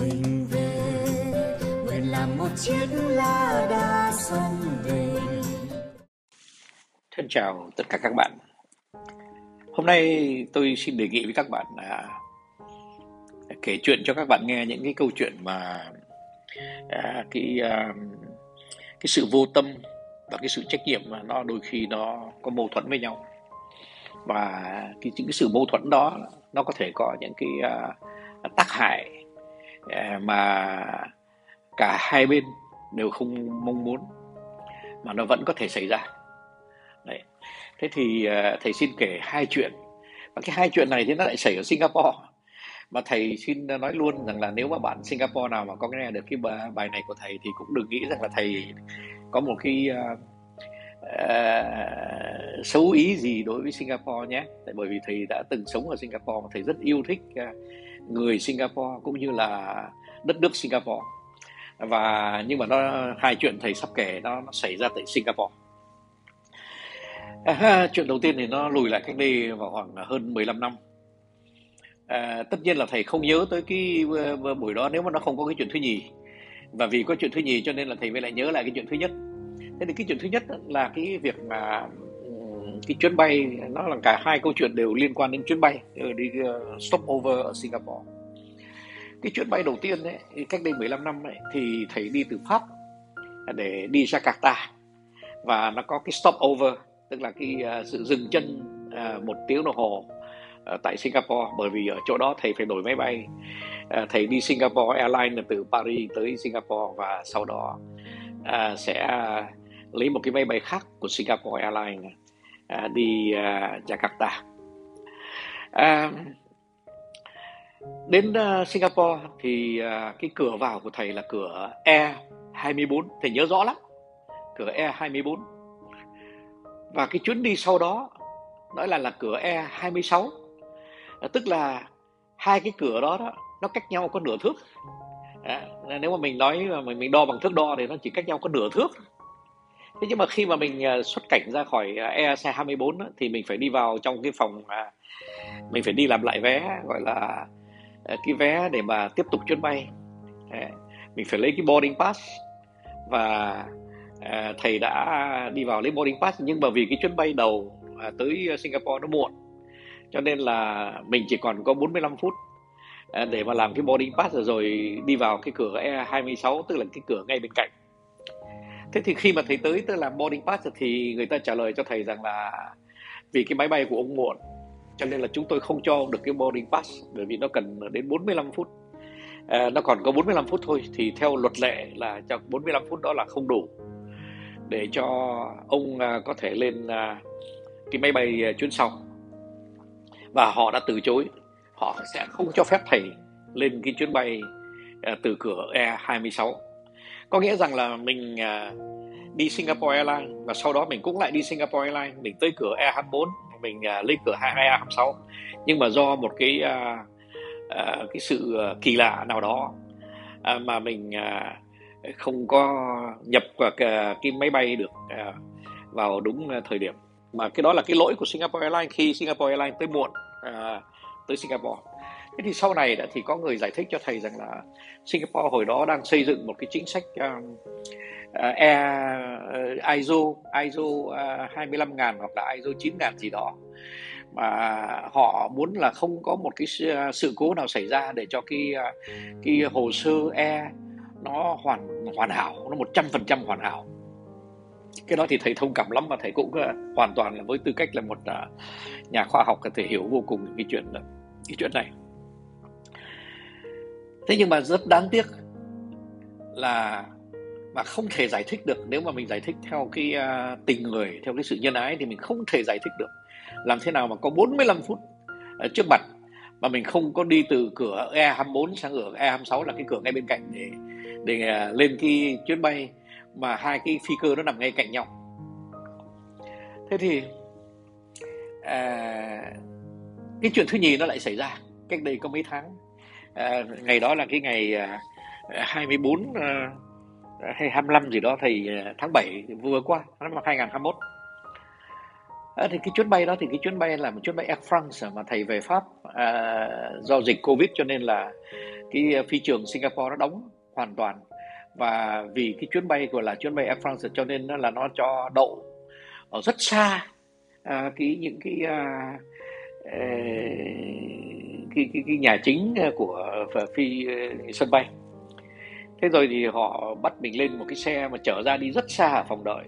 mình về. Nguyện làm một chiếc lá đa sông về. Thân chào tất cả các bạn. Hôm nay tôi xin đề nghị với các bạn là kể chuyện cho các bạn nghe những cái câu chuyện mà à, cái à, cái sự vô tâm và cái sự trách nhiệm mà nó đôi khi nó có mâu thuẫn với nhau. Và cái những cái sự mâu thuẫn đó nó có thể có những cái à, tác hại Ờ, mà cả hai bên đều không mong muốn mà nó vẫn có thể xảy ra. Đấy. Thế thì ờ, thầy xin kể hai chuyện. Và cái hai chuyện này thì nó lại xảy ở Singapore. Mà thầy xin nói luôn rằng là nếu mà bạn Singapore nào mà có nghe được cái bài này của thầy thì cũng đừng nghĩ rằng là thầy có một cái uh, uh, xấu ý gì đối với Singapore nhé. Tại bởi vì thầy đã từng sống ở Singapore và thầy rất yêu thích uh, người Singapore cũng như là đất nước Singapore và nhưng mà nó hai chuyện thầy sắp kể nó, nó xảy ra tại Singapore À, chuyện đầu tiên thì nó lùi lại cách đây vào khoảng hơn 15 năm. À, tất nhiên là thầy không nhớ tới cái ờ, ờ, buổi đó nếu mà nó không có cái chuyện thứ nhì. Và vì có chuyện thứ nhì cho nên là thầy mới lại nhớ lại cái chuyện thứ nhất. Thế thì cái chuyện thứ nhất là cái việc mà cái chuyến bay nó là cả hai câu chuyện đều liên quan đến chuyến bay ờ, đi uh, stopover ở Singapore. Cái chuyến bay đầu tiên ấy, cách đây 15 năm ấy, thì thầy đi từ Pháp để đi Jakarta và nó có cái stopover tức là cái uh, sự dừng chân uh, một tiếng đồng hồ uh, tại Singapore. Bởi vì ở chỗ đó thầy phải đổi máy bay. Uh, thầy đi Singapore Airlines từ Paris tới Singapore và sau đó uh, sẽ lấy một cái máy bay khác của Singapore Airlines uh, đi à, Jakarta. À, đến uh, Singapore thì uh, cái cửa vào của thầy là cửa E24 thầy nhớ rõ lắm cửa E24 và cái chuyến đi sau đó nói là là cửa E26 tức là hai cái cửa đó, đó nó cách nhau có nửa thước. À, nếu mà mình nói mà mình, mình đo bằng thước đo thì nó chỉ cách nhau có nửa thước thế nhưng mà khi mà mình ờ, xuất cảnh ra khỏi ờ, E24 đó, thì mình phải đi vào trong cái phòng à, mình phải đi làm lại vé gọi là ờ, cái vé để mà tiếp tục chuyến bay. Mình phải lấy cái boarding pass và thầy đã đi vào lấy boarding pass. Nhưng mà vì cái chuyến bay đầu à, tới Singapore nó muộn cho nên là mình chỉ còn có 45 phút à, để mà làm cái boarding pass rồi, rồi đi vào cái cửa E26 tức là cái cửa ngay bên cạnh thế thì khi mà thầy tới tức là boarding pass thì người ta trả lời cho thầy rằng là vì cái máy bay của ông muộn cho nên là chúng tôi không cho được cái boarding pass bởi vì nó cần đến 45 phút. À, nó còn có 45 phút thôi thì theo luật lệ là trong 45 phút đó là không đủ để cho ông à, có thể lên à, cái máy bay à, chuyến sau. Và họ đã từ chối họ sẽ không cho phép thầy lên cái chuyến bay à, từ cửa E26 có nghĩa rằng là mình à, đi Singapore Airlines và sau đó mình cũng lại đi Singapore Airlines mình tới cửa E24 mình à, lên cửa E26 nhưng mà do một cái à, cái sự kỳ lạ nào đó mà mình không có nhập vào cái máy bay được à, vào đúng thời điểm. Mà cái đó là cái lỗi của Singapore Airlines khi Singapore Airlines tới muộn à, tới Singapore thế thì sau này đã thì có người giải thích cho thầy rằng là Singapore hồi đó đang xây dựng một cái chính sách uh, uh, ISO ISO uh, 25.000 hoặc là ISO 9.000 gì đó. Mà họ muốn là không có một cái sự cố nào xảy ra để cho cái cái hồ sơ e nó hoàn hoàn hảo nó một trăm phần trăm hoàn hảo. Cái đó thì thầy thông cảm lắm mà thầy cũng uh, hoàn toàn là với tư cách là một uh, nhà khoa học có thể hiểu vô cùng cái chuyện đó, cái chuyện này thế nhưng mà rất đáng tiếc là mà không thể giải thích được. Nếu mà mình giải thích theo cái uh, tình người theo cái sự nhân ái thì mình không thể giải thích được. Làm thế nào mà có 45 phút ở trước mặt mà mình không có đi từ cửa E24 sang cửa E26 là cái cửa ngay bên cạnh để để uh, lên cái chuyến bay mà hai cái phi cơ nó nằm ngay cạnh nhau. Thế thì à, cái chuyện thứ nhì nó lại xảy ra cách đây có mấy tháng à, ngày đó là cái ngày à, 24 à, hay 25 gì đó thì à, tháng 7 vừa qua năm 2021 à, thì cái chuyến bay đó thì cái chuyến bay là một chuyến bay Air France mà thầy về Pháp à, do dịch Covid cho nên là cái à, phi trường Singapore nó đóng hoàn toàn. Và vì cái chuyến bay gọi là chuyến bay Air France cho nên là nó cho đậu ở rất xa à, cái những cái à, ờ, cái, cái cái nhà chính ờ, của ờ, phi ờ, sân bay. Thế rồi thì họ bắt mình lên một cái xe mà chở ra đi rất xa ở phòng đợi.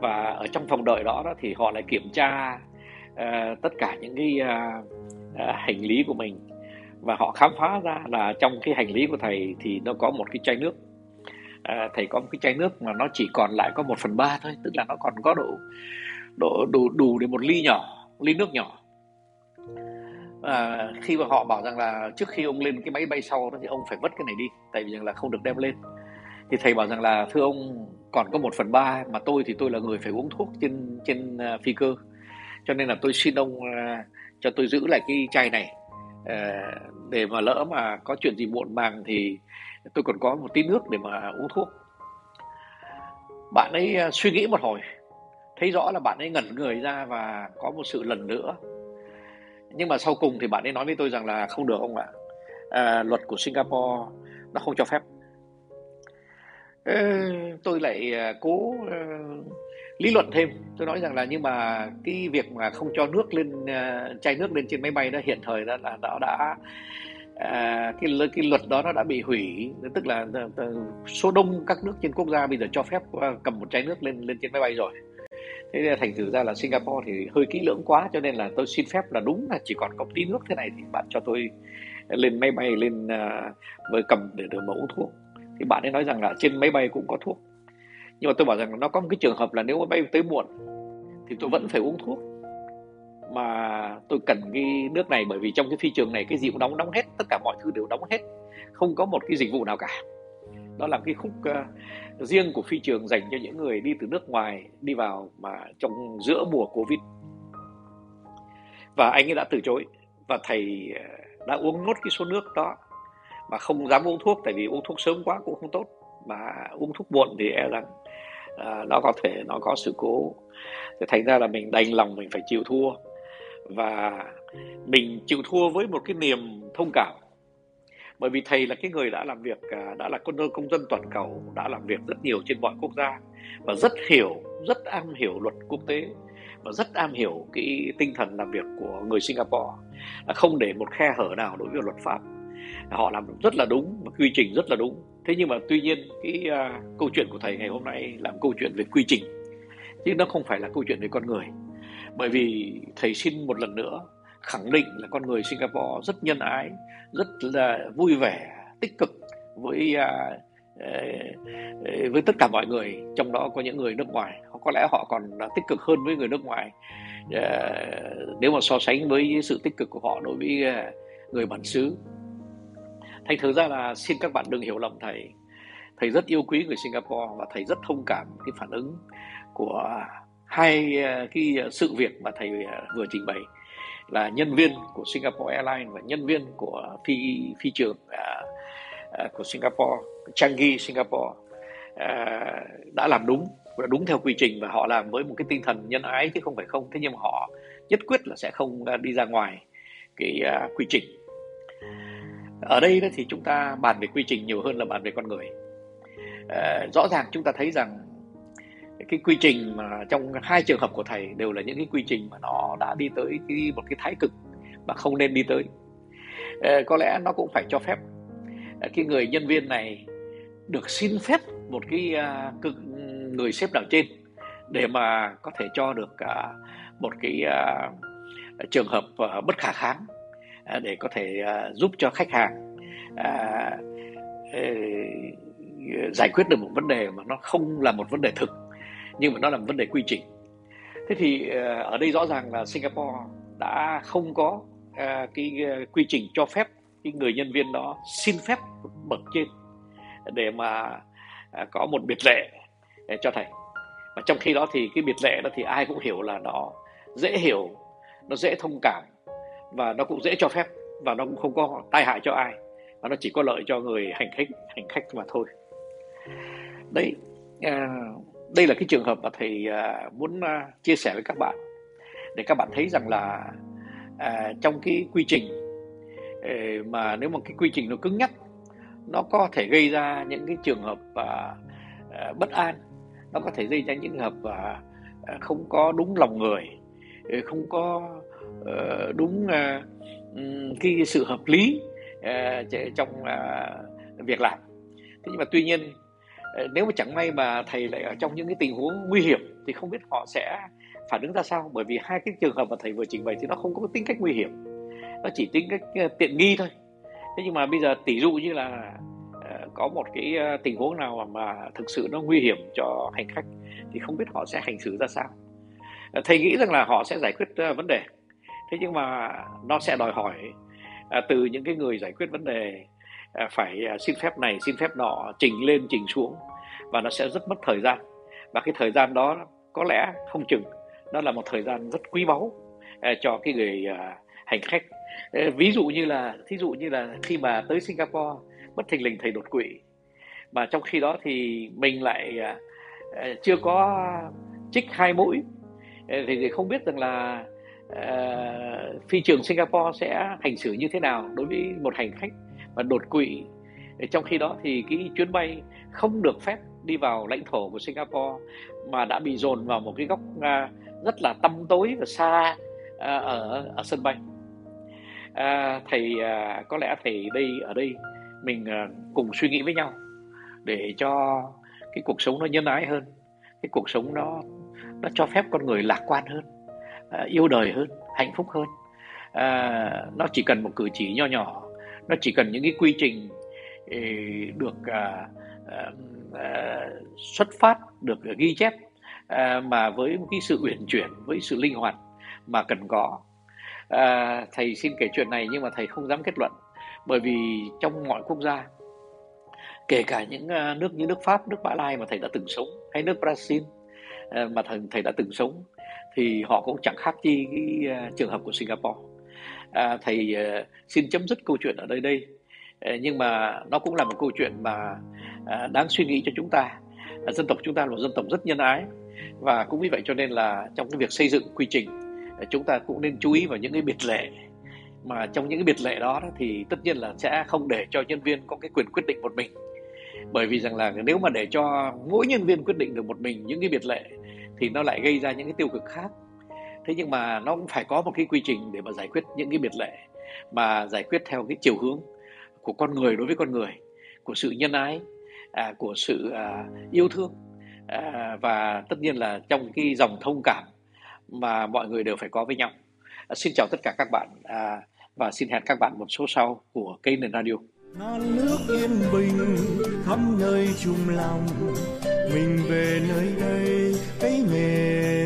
Và ở trong phòng đợi đó, đó thì họ lại kiểm tra uh, tất cả những cái uh, uh, hành lý của mình. Và họ khám phá ra là trong cái hành lý của thầy thì nó có một cái chai nước. Uh, thầy có một cái chai nước mà nó chỉ còn lại có một phần ba thôi tức là nó còn có độ độ đủ đủ để một ly nhỏ ly nước nhỏ à, khi mà họ bảo rằng là trước khi ông lên cái máy bay sau đó thì ông phải vứt cái này đi tại vì rằng là không được đem lên. Thì thầy bảo rằng là thưa ông còn có một phần ba mà tôi thì tôi là người phải uống thuốc trên trên uh, phi cơ. Cho nên là tôi xin ông uh, cho tôi giữ lại cái chai này uh, để mà lỡ mà có chuyện gì muộn màng thì tôi còn có một tí nước để mà uống thuốc. Bạn ấy uh, suy nghĩ một hồi thấy rõ là bạn ấy ngẩn người ra và có một sự lần nữa nhưng mà sau cùng thì bạn ấy nói với tôi rằng là không được ông ạ. À, luật của Singapore nó không cho phép. Ờ, tôi lại à, cố ờ, lý luận thêm. Tôi nói rằng là nhưng mà cái việc mà không cho nước lên à, chai nước lên trên máy bay đó hiện thời đó là nó đã à, cái cái luật đó nó đã bị hủy. Tức là ờ, số đông các nước trên quốc gia bây giờ cho phép cầm một chai nước lên lên trên máy bay rồi thế nên thành thử ra là Singapore thì hơi kỹ lưỡng quá cho nên là tôi xin phép là đúng là chỉ còn có tí nước thế này thì bạn cho tôi lên máy bay lên à, uh, với cầm để được mà uống thuốc. Thì bạn ấy nói rằng là trên máy bay cũng có thuốc. Nhưng mà tôi bảo rằng nó có một cái trường hợp là nếu máy bay tới muộn thì tôi vẫn phải uống thuốc. Mà tôi cần cái nước này bởi vì trong cái phi trường này cái gì cũng đóng đóng hết tất cả mọi thứ đều đóng hết. Không có một cái dịch vụ nào cả đó là cái khúc uh, riêng của phi trường dành cho những người đi từ nước ngoài đi vào mà trong giữa mùa covid. Và anh ấy đã từ chối và thầy ờ, đã uống nốt cái số nước đó mà không dám uống thuốc tại vì uống thuốc sớm quá cũng không tốt. Mà uống thuốc muộn thì e rằng uh, nó có thể nó có sự cố. Thì thành ra là mình đành lòng mình phải chịu thua. Và mình chịu thua với một cái niềm thông cảm bởi vì thầy là cái người đã làm việc à, đã là con công dân toàn cầu đã làm việc rất nhiều trên mọi quốc gia và rất hiểu rất am hiểu luật quốc tế và rất am hiểu cái tinh thần làm việc của người Singapore. Là không để một khe hở nào đối với luật pháp. Họ làm rất là đúng và quy trình rất là đúng. Thế nhưng mà tuy nhiên cái uh, câu chuyện của thầy ngày hôm nay là một câu chuyện về quy trình chứ nó không phải là câu chuyện về con người. Bởi vì thầy xin một lần nữa khẳng định là con người Singapore rất nhân ái rất là vui vẻ tích cực với à, ờ, ờ, với tất cả mọi người trong đó có những người nước ngoài. Có lẽ họ còn tích cực hơn với người nước ngoài. Ờ, nếu mà so sánh với sự tích cực của họ đối với người bản xứ. Thành thử ra là xin các bạn đừng hiểu lầm thầy. Thầy rất yêu quý người Singapore và thầy rất thông cảm cái phản ứng của hai cái sự việc mà thầy vừa trình bày là nhân viên của Singapore Airlines và nhân viên của phi phi trường uh, của Singapore Changi Singapore uh, đã làm đúng và đúng theo quy trình và họ làm với một cái tinh thần nhân ái chứ không phải không. Thế nhưng mà họ nhất quyết là sẽ không đi ra ngoài cái uh, quy trình. Ở đây đó thì chúng ta bàn về quy trình nhiều hơn là bàn về con người. À, rõ ràng chúng ta thấy rằng cái quy trình mà trong hai trường hợp của thầy đều là những cái quy trình mà nó đã đi tới cái, một cái thái cực mà không nên đi tới. À, có lẽ nó cũng phải cho phép à, cái người nhân viên này được xin phép một cái uh, người xếp đảo trên để mà có thể cho được à, một cái à, trường hợp à, bất khả kháng À, để có thể à, giúp cho khách hàng à, ờ, giải quyết được một vấn đề mà nó không là một vấn đề thực nhưng mà nó là một vấn đề quy trình. Thế thì ờ, ở đây rõ ràng là Singapore đã không có ờ, cái ờ, quy trình cho phép cái người nhân viên đó xin phép bậc trên để mà có một biệt lệ cho thầy. Và trong khi đó thì cái biệt lệ đó thì ai cũng hiểu là nó dễ hiểu nó dễ thông cảm và nó cũng dễ cho phép và nó cũng không có tai hại cho ai. Và nó chỉ có lợi cho người hành khách hành khách mà thôi. Đấy à, đây là cái trường hợp mà thầy à, muốn à, chia sẻ với các bạn. Để các bạn thấy rằng là à, trong cái quy trình ờ, mà nếu mà cái quy trình nó cứng nhắc nó có thể gây ra những cái trường hợp à, à bất an nó có thể gây ra những trường hợp à, không có đúng lòng người ờ, không có uh, đúng uh, cái sự hợp lý uh, trong uh, việc làm. Thế nhưng mà tuy nhiên Ờ, nếu mà chẳng may mà thầy lại ở trong những cái tình huống nguy hiểm thì không biết họ sẽ phản ứng ra sao. Bởi vì hai cái trường hợp mà thầy vừa trình bày thì nó không có tính cách nguy hiểm. Nó chỉ tính cách ờ, tiện nghi thôi. Thế nhưng mà bây giờ tỷ dụ như là ờ, có một cái tình huống nào mà, thực sự nó nguy hiểm cho hành khách thì không biết họ sẽ hành xử ra sao. Thầy nghĩ rằng là họ sẽ giải quyết vấn đề. Thế nhưng mà nó sẽ đòi hỏi từ những cái người giải quyết vấn đề À, phải à, xin phép này xin phép nọ trình lên trình xuống. Và nó sẽ rất mất thời gian. Và cái thời gian đó có lẽ không chừng nó là một thời gian rất quý báu à, cho cái người hành khách. Ờ, ví dụ như là thí dụ như là khi mà tới Singapore bất thình lình thầy đột quỵ. Mà trong khi đó thì mình lại chưa có trích hai mũi. Ờ, thì, thì không biết rằng là uh, phi trường Singapore sẽ hành xử như thế nào đối với một hành khách và đột quỵ. Trong khi đó thì cái chuyến bay không được phép đi vào lãnh thổ của Singapore mà đã bị dồn vào một cái góc à, rất là tăm tối và xa à, ở ở sân bay. À, thầy à, có lẽ thầy đây ở đây mình cùng suy nghĩ với nhau để cho cái cuộc sống nó nhân ái hơn cái cuộc sống nó nó cho phép con người lạc quan hơn yêu đời hơn hạnh phúc hơn. À, nó chỉ cần một cử chỉ nho nhỏ nó chỉ cần những cái quy trình ờ, được ờ, ờ, xuất phát được ghi chép mà với một cái sự uyển chuyển với sự linh hoạt mà cần có à, thầy xin kể chuyện này nhưng mà thầy không dám kết luận bởi vì trong mọi quốc gia kể cả những nước như nước Pháp, nước Mã Lai mà thầy đã từng sống hay nước Brazil mà thầy, thầy đã từng sống thì họ cũng chẳng khác chi cái trường hợp của Singapore. À, thầy ờ, xin chấm dứt câu chuyện ở đây. Đây nhưng mà nó cũng là một câu chuyện mà à, đáng suy nghĩ cho chúng ta. À, dân tộc chúng ta là một dân tộc rất nhân ái. Và cũng vì vậy cho nên là trong cái việc xây dựng quy trình ờ, chúng ta cũng nên chú ý vào những cái biệt lệ. Mà trong những cái biệt lệ đó thì tất nhiên là sẽ không để cho nhân viên có cái quyền quyết định một mình. Bởi vì rằng là nếu mà để cho mỗi nhân viên quyết định được một mình những cái biệt lệ thì nó lại gây ra những cái tiêu cực khác thế nhưng mà nó cũng phải có một cái quy trình để mà giải quyết những cái biệt lệ mà giải quyết theo cái chiều hướng của con người đối với con người của sự nhân ái à, của sự à, yêu thương à, và tất nhiên là trong cái dòng thông cảm mà mọi người đều phải có với nhau. À, xin chào tất cả các bạn à, và xin hẹn các bạn một số sau của kênh nền radio. non nước yên bình khắp nơi chung lòng mình về nơi đây cái nghề